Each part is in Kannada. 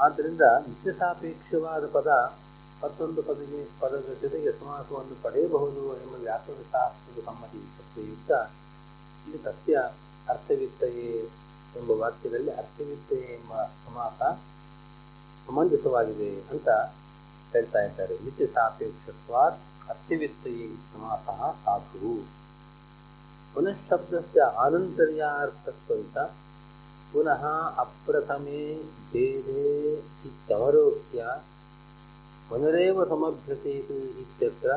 ಆದ್ದರಿಂದ ನಿತ್ಯ ಸಾಪೇಕ್ಷವಾದ ಪದ, ಮತ್ತೊಂದು ಪದಗೆ ಪದದ ಜೊತೆಗೆ ಸಮಾಸವನ್ನು ಪಡೆಯಬಹುದು ಎಂಬ ವ್ಯಾಕರಣ ಶಾಸ್ತ್ರದ ಸಮ್ಮತಿ ಪ್ರಯುಕ್ತ ಇಲ್ಲಿ ಸತ್ಯ, ಅರ್ಥವಿತ್ತಯೇ ಎಂಬ ವಾಕ್ಯದಲ್ಲಿ ಅರ್ಥವಿತ್ತಯೇ ಎಂಬ ಸಮಾಸ ಸಮಂಜಸವಾಗಿದೆ ಅಂತ ಹೇಳ್ತಾ ಇದ್ದಾರೆ. ನಿತ್ಯ ಸಾಪೇಕ್ಷತ್ವಾತ್ ಅರ್ಥವಿತ್ತಯೇ ಸಮಾಸ ಸಾಧು. ಪುನಃಶಬ್ದಸ್ಯ ಆನಂತರ್ಯಾರ್ಥತ್ವಂತ ಪುನಃ ಅಪ್ರಥಮೆ ಭೇದೆ ಇತ್ಯವರೋಕ್ಯ ಪುನರೇವ ಸಮಭ್ಯಸೇತು ಇತ್ಯತ್ರ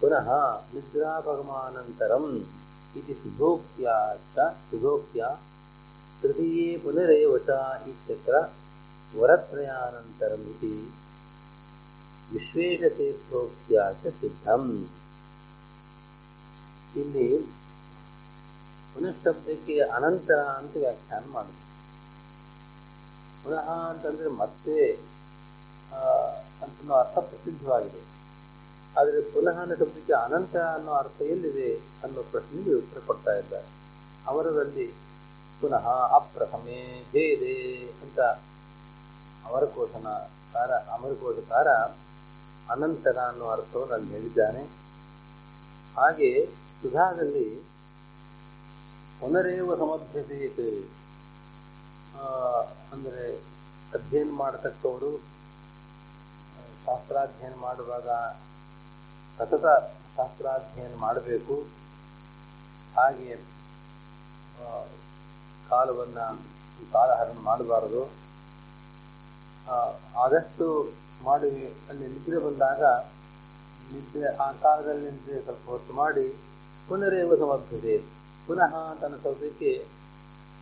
ಪುನಃ ನಿದ್ರಾಪಗಮಾನಂತರಂ इति सुधोक्त्या च सुधोक्त्या तृतीये पुनरेव च इत्यत्र वरत्रयानन्तरम् इति ವಿಶ್ವೇಶತೀರ್ಥೋಕ್ತ್ಯಾ ಚ ಸಿದ್ಧಂ ಇಲ್ಲಿ ಪುನಃಶಬ್ದಕ್ಕೆ ಅನಂತರ ಅಂತ ವ್ಯಾಖ್ಯಾನ ಮಾಡುತ್ತೆ. ಪುನಃ ಅಂತಂದ್ರೆ ಮತ್ತೆ ಅಂತನೋ ಅರ್ಥ ಪ್ರಸಿದ್ಧವಾಗಿದೆ. ಆದರೆ ಪುನಃ ಅನ್ನೋ ಶಬ್ದಕ್ಕೆ ಅನಂತರ ಅನ್ನೋ ಅರ್ಥ ಎಲ್ಲಿದೆ ಅನ್ನೋ ಪ್ರಶ್ನೆಗೆ ಉತ್ತರ ಕೊಡ್ತಾ ಇದ್ದಾರೆ. ಅವರದಲ್ಲಿ ಪುನಃ ಅಪ್ರಥಮೆ ಭೇದೆ ಅಂತ ಅಮರಕೋಶನಕಾರ ಅಮರಕೋಶಕಾರ ಅನಂತರ ಅನ್ನೋ ಅರ್ಥವನ್ನು ಅಲ್ಲಿ ಹೇಳಿದ್ದಾನೆ. ಹಾಗೆ ಸುಧಾದಲ್ಲಿ ಪುನರೇವ ಸಮಭ್ಯಸೇತ್ ಅಂದರೆ ಅಧ್ಯಯನ ಮಾಡತಕ್ಕವರು ಶಾಸ್ತ್ರಾಧ್ಯಯನ ಮಾಡುವಾಗ ಸತತ ಶಾಸ್ತ್ರಾಧ್ಯಯನ ಮಾಡಬೇಕು. ಹಾಗೆ ಕಾಲವನ್ನು ಕಾಲಹರಣ ಮಾಡಬಾರದು. ಆದಷ್ಟು ಮಾಡಿ ಅಲ್ಲಿ ನಿದ್ರೆ ಬಂದಾಗ ನಿದ್ರೆ, ಆ ಕಾಲದಲ್ಲಿ ನಿದ್ರೆ ಸ್ವಲ್ಪ ಹೊತ್ತು ಮಾಡಿ ಪುನರೇವ ಸಮರ್ಥದೆ ಪುನಃ ತನ್ನ ಸೌಧಕ್ಕೆ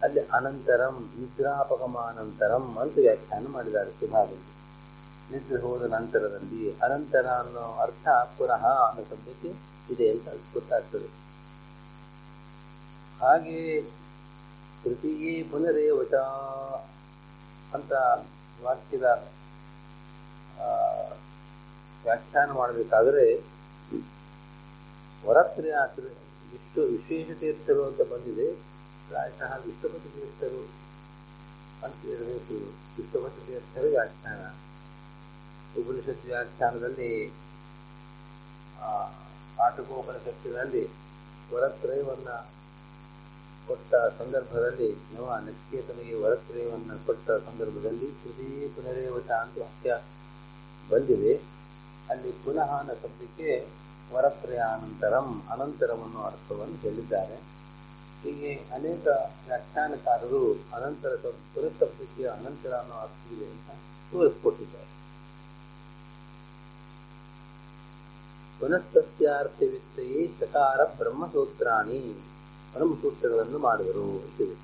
ಅಲ್ಲಿ ಅನಂತರಂ, ನಿದ್ರಾಪಗಮಾನಂತರಂ ಅಂತ ವ್ಯಾಖ್ಯಾನ ಮಾಡಿದ್ದಾರೆ ಸುಧಾದಲ್ಲಿ ನಿದ್ರೆ ಹೋದ ನಂತರದಲ್ಲಿ ಅನಂತರ ಅನ್ನೋ ಅರ್ಥ ಪುನಃ ಅನ್ನೋ ಶಬ್ದಕ್ಕೆ ಇದೆ ಅಂತ ಗೊತ್ತಾಗ್ತದೆ. ಹಾಗೆ ತೃತೀಯೇ ಪುನರೇವಚ ಅಂತ ವಾಕ್ಯದ ವ್ಯಾಖ್ಯಾನ ಮಾಡಬೇಕಾದರೆ ವರತ್ರೆ ವಿಶ್ವ ವಿಶೇಷ ತೀರ್ಥರು ಅಂತ ಬಂದಿದೆ. ಪ್ರಾಯಶಃ ವಿಷ್ಣುಪತಿ ತೀರ್ಥರು ಅಂತ ಇರಬೇಕು ವಿಷ್ಣುಪತಿ ತೀರ್ಥರ ವ್ಯಾಖ್ಯಾನ. ಉಪನಿಷತ್ ವ್ಯಾಖ್ಯಾನದಲ್ಲಿ ಶಕ್ತಿನಲ್ಲಿ ವರತ್ರಯವನ್ನು ಕೊಟ್ಟ ಸಂದರ್ಭದಲ್ಲಿ, ನವ ನಚಿಕೇತನಿಗೆ ವರತ್ರಯವನ್ನು ಕೊಟ್ಟ ಸಂದರ್ಭದಲ್ಲಿ ತೃತೀಯ ಪುನರೇವತ ಅಂತ ವಾಕ್ಯ ಬಂದಿದೆ. ಅಲ್ಲಿ ಪುನಃ ಅನ್ನೋ ಶಬ್ದಕ್ಕೆ ವರತ್ರಯ ಅನಂತರಂ ಅರ್ಥವನ್ನು ಹೇಳಿದ್ದಾರೆ. ಹೀಗೆ ಅನೇಕ ವ್ಯಾಖ್ಯಾನಕಾರರು ಅನಂತರ ಶಬ್ದಕ್ಕೆ ಅನಂತರ ಅನ್ನೋ ಅರ್ಥವಿದೆ ಅಂತ ತೋರಿಸ್ಕೊಟ್ಟಿದ್ದಾರೆ. ಪುನಸ್ತಸ್ಯಾರ್ಥವಿತ್ತಯೇ ಚಕಾರ ಬ್ರಹ್ಮಸೂತ್ರಾಣಿ ಬ್ರಹ್ಮಸೂತ್ರಗಳನ್ನು ಮಾಡಿದರು ಅಂತಿದೆ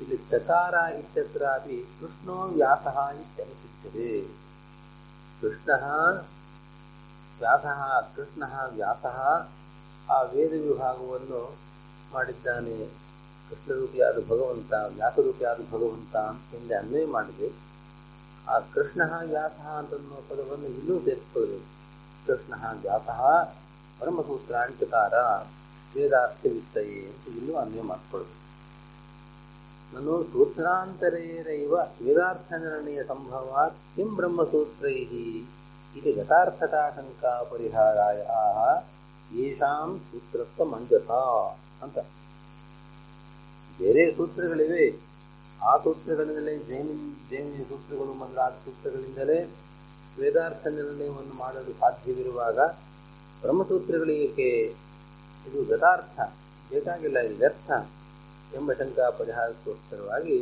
ಇಲ್ಲಿ ಚಕಾರ ಇತ್ಯತ್ರಾಪಿ ಕೃಷ್ಣೋ ವ್ಯಾಸ ಇತ್ಯನುಸಿದ್ಧತೆ ಕೃಷ್ಣ ವ್ಯಾಸ, ಕೃಷ್ಣ, ವ್ಯಾಸ, ಆ ವೇದ ವಿಭಾಗವನ್ನು ಮಾಡಿದ್ದಾನೆ. ಕೃಷ್ಣರೂಪಿಯಾದ ಭಗವಂತ ವ್ಯಾಸರೂಪಿಯಾದ ಭಗವಂತ ಎಂದೇ ಅನ್ವಯ ಮಾಡಿದೆ. ಆ ಕೃಷ್ಣ, ವ್ಯಾಸ ಅಂತನ್ನೋ ಪದವನ್ನು ಇನ್ನೂ ಸೇರಿಸ್ಕೊಳ್ಬೇಕು ಕೃಷ್ಣ, ವ್ಯಾಸ ಬ್ರಹ್ಮಸೂತ್ರಾಂಚಕಾರ ವೇದಾರ್ಥವಿತ್ತಯೇ ಅಂತ ಇನ್ನೂ ಅನ್ವಯ ಮಾಡಿಕೊಳ್ಬೇಕು ನಾನು ಸೂತ್ರಾಂತರೇರೈವ ವೇದಾರ್ಥ ನಿರ್ಣಯ ಸಂಭವಾತ್ ಕಿಂ ಬ್ರಹ್ಮಸೂತ್ರೈ ಇದು ಗತಾರ್ಥತಾಶಂಕಾ ಪರಿಹಾರಾಯ ಆಹ ಏಷಾಂ ಸೂತ್ರತ್ವ ಮಂಜಸ ಅಂತ. ಬೇರೆ ಸೂತ್ರಗಳಿವೆ. ಆ ಸೂತ್ರಗಳಿಂದಲೇ ಜೈನ ಜೈನ ಸೂತ್ರಗಳು ಮೊದಲಾದ ಸೂತ್ರಗಳಿಂದಲೇ ವೇದಾರ್ಥ ನಿರ್ಣಯವನ್ನು ಮಾಡಲು ಸಾಧ್ಯವಿರುವಾಗ ಬ್ರಹ್ಮಸೂತ್ರಗಳಿಗೆ ಇದು ಗತಾರ್ಥ ಬೇಕಾಗಿಲ್ಲ, ಇದು ವ್ಯರ್ಥ ಎಂಬ ಶಂಕಾ ಪರಿಹಾರಕ್ಕೋಸ್ಕರವಾಗಿ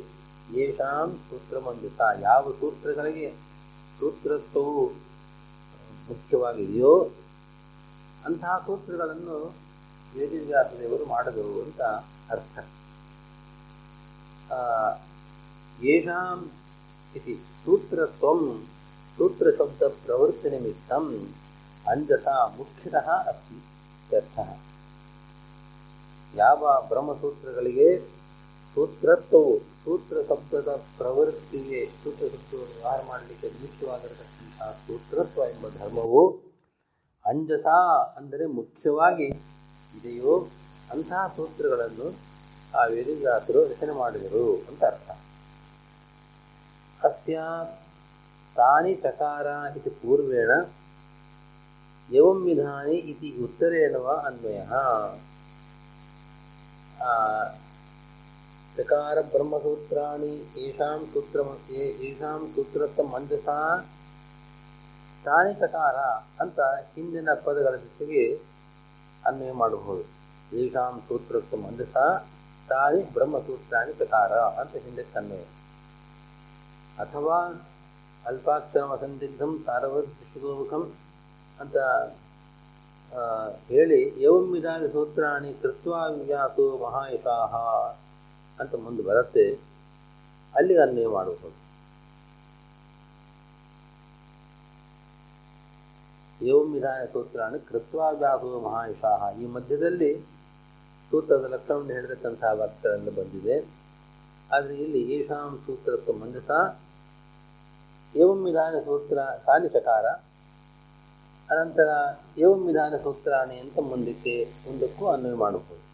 ಸೂತ್ರ ಮಂಜುತ ಯಾವ ಸೂತ್ರಗಳಿಗೆ? ಸೂತ್ರತ್ವವು ಮುಖ್ಯವಾಗಿದೆಯೋ ಅಂತಹ ಸೂತ್ರಗಳನ್ನು ವೇದವ್ಯಾಸದೇವರು ಮಾಡಿದರು ಅಂತ ಅರ್ಥ. ಯೇಷಾಂ ಇತಿ ಸೂತ್ರತ್ವಂ ಸೂತ್ರಶಬ್ದಪ್ರವೃತ್ತಿನಿಮಿತ್ತಂ ಅಂಜಸ ಮುಖ್ಯತಃ ಅಸ್ತಿ ಅರ್ಥ ಯಾವ ಬ್ರಹ್ಮಸೂತ್ರಗಳಿಗೆ ಸೂತ್ರತ್ವವು ಸೂತ್ರ ಶಬ್ದದ ಪ್ರವೃತ್ತಿಗೆ ಸೂತ್ರ ಶಬ್ದವನ್ನು ವ್ಯವಹಾರ ಮಾಡಲಿಕ್ಕೆ ಮುಖ್ಯವಾಗಿರತಕ್ಕಂತಹ ಸೂತ್ರತ್ವ ಎಂಬ ಧರ್ಮವು ಅಂಜಸ ಅಂದರೆ ಮುಖ್ಯವಾಗಿ ಇದೆಯೋ ಅಂತಹ ಸೂತ್ರಗಳನ್ನು ಆ ವೇದವ್ಯಾಸರು ರಚನೆ ಮಾಡಿದರು ಅಂತ ಅರ್ಥ. ಅಸ್ಯ ತಾನಿ ಚಕಾರ ಇದು ಪೂರ್ವೇಣ ಎವಂ ವಿಧಾನಿ ಇತಿ ಉತ್ತರೇಣ ವಾ ಅನ್ವಯ ಬ್ರಹ್ಮಸೂತ್ರಾಣಿ ಏಷಾಂ ಸೂತ್ರ ಸೂತ್ರಸ್ಥ ಮಂಜಸ. ತಾನೇ ಚಕಾರ ಅಂತ ಹಿಂದಿನ ಪದಗಳ ಜೊತೆಗೆ ಅನ್ವಯ ಮಾಡಬಹುದು. ಏಷಾಂ ಸೂತ್ರಸ್ಥ ಮಂಜಸ, ತಾನೇ ಬ್ರಹ್ಮಸೂತ್ರಾಣಿ ಚಕಾರ ಅಂತ ಹಿಂದೆ ಅನ್ವಯ. ಅಥವಾ ಅಲ್ಪಾಕ್ಷರಮ ಸಂದಿಗ್ಧಂ ಸಾರವರ್ತಿಗೋಮುಖಂ ಅಂತ ಹೇಳಿ ವಿಧಾನ ಸೂತ್ರಾಣಿ ಕೃತ್ವಾ ವ್ಯಾಸೋ ಮಹಾಯಶಾಹ. ಅಂತ ಮುಂದೆ ಬರುತ್ತೆ ಅಲ್ಲಿಗೆ ಅನ್ವಯ ಮಾಡಬಹುದು ಏವಂ ವಿಧಾನ ಸೂತ್ರಾನ ಕೃತ್ವ ವ್ಯಾಸೋ ಮಹಾಯಶಾಹ ಈ ಮಧ್ಯದಲ್ಲಿ ಸೂತ್ರದ ಲಕ್ಷಣವನ್ನು ಹೇಳಿರತಕ್ಕಂತಹ ವಾಕ್ಯಗಳನ್ನು ಬಂದಿದೆ. ಆದರೆ ಇಲ್ಲಿ ಏಷಾಂ ಸೂತ್ರಕ್ಕೆ ಮಂಜಸ ಏವಂ ವಿಧಾನ ಸೂತ್ರ ಸಾಲಿ ಸಕಾರ ಅನಂತರ ಏವಂ ವಿಧಾನ ಸೂತ್ರಾಣಿ ಅಂತ ಮುಂದಕ್ಕೆ, ಮುಂದಕ್ಕೂ ಅನ್ವಯ ಮಾಡಬಹುದು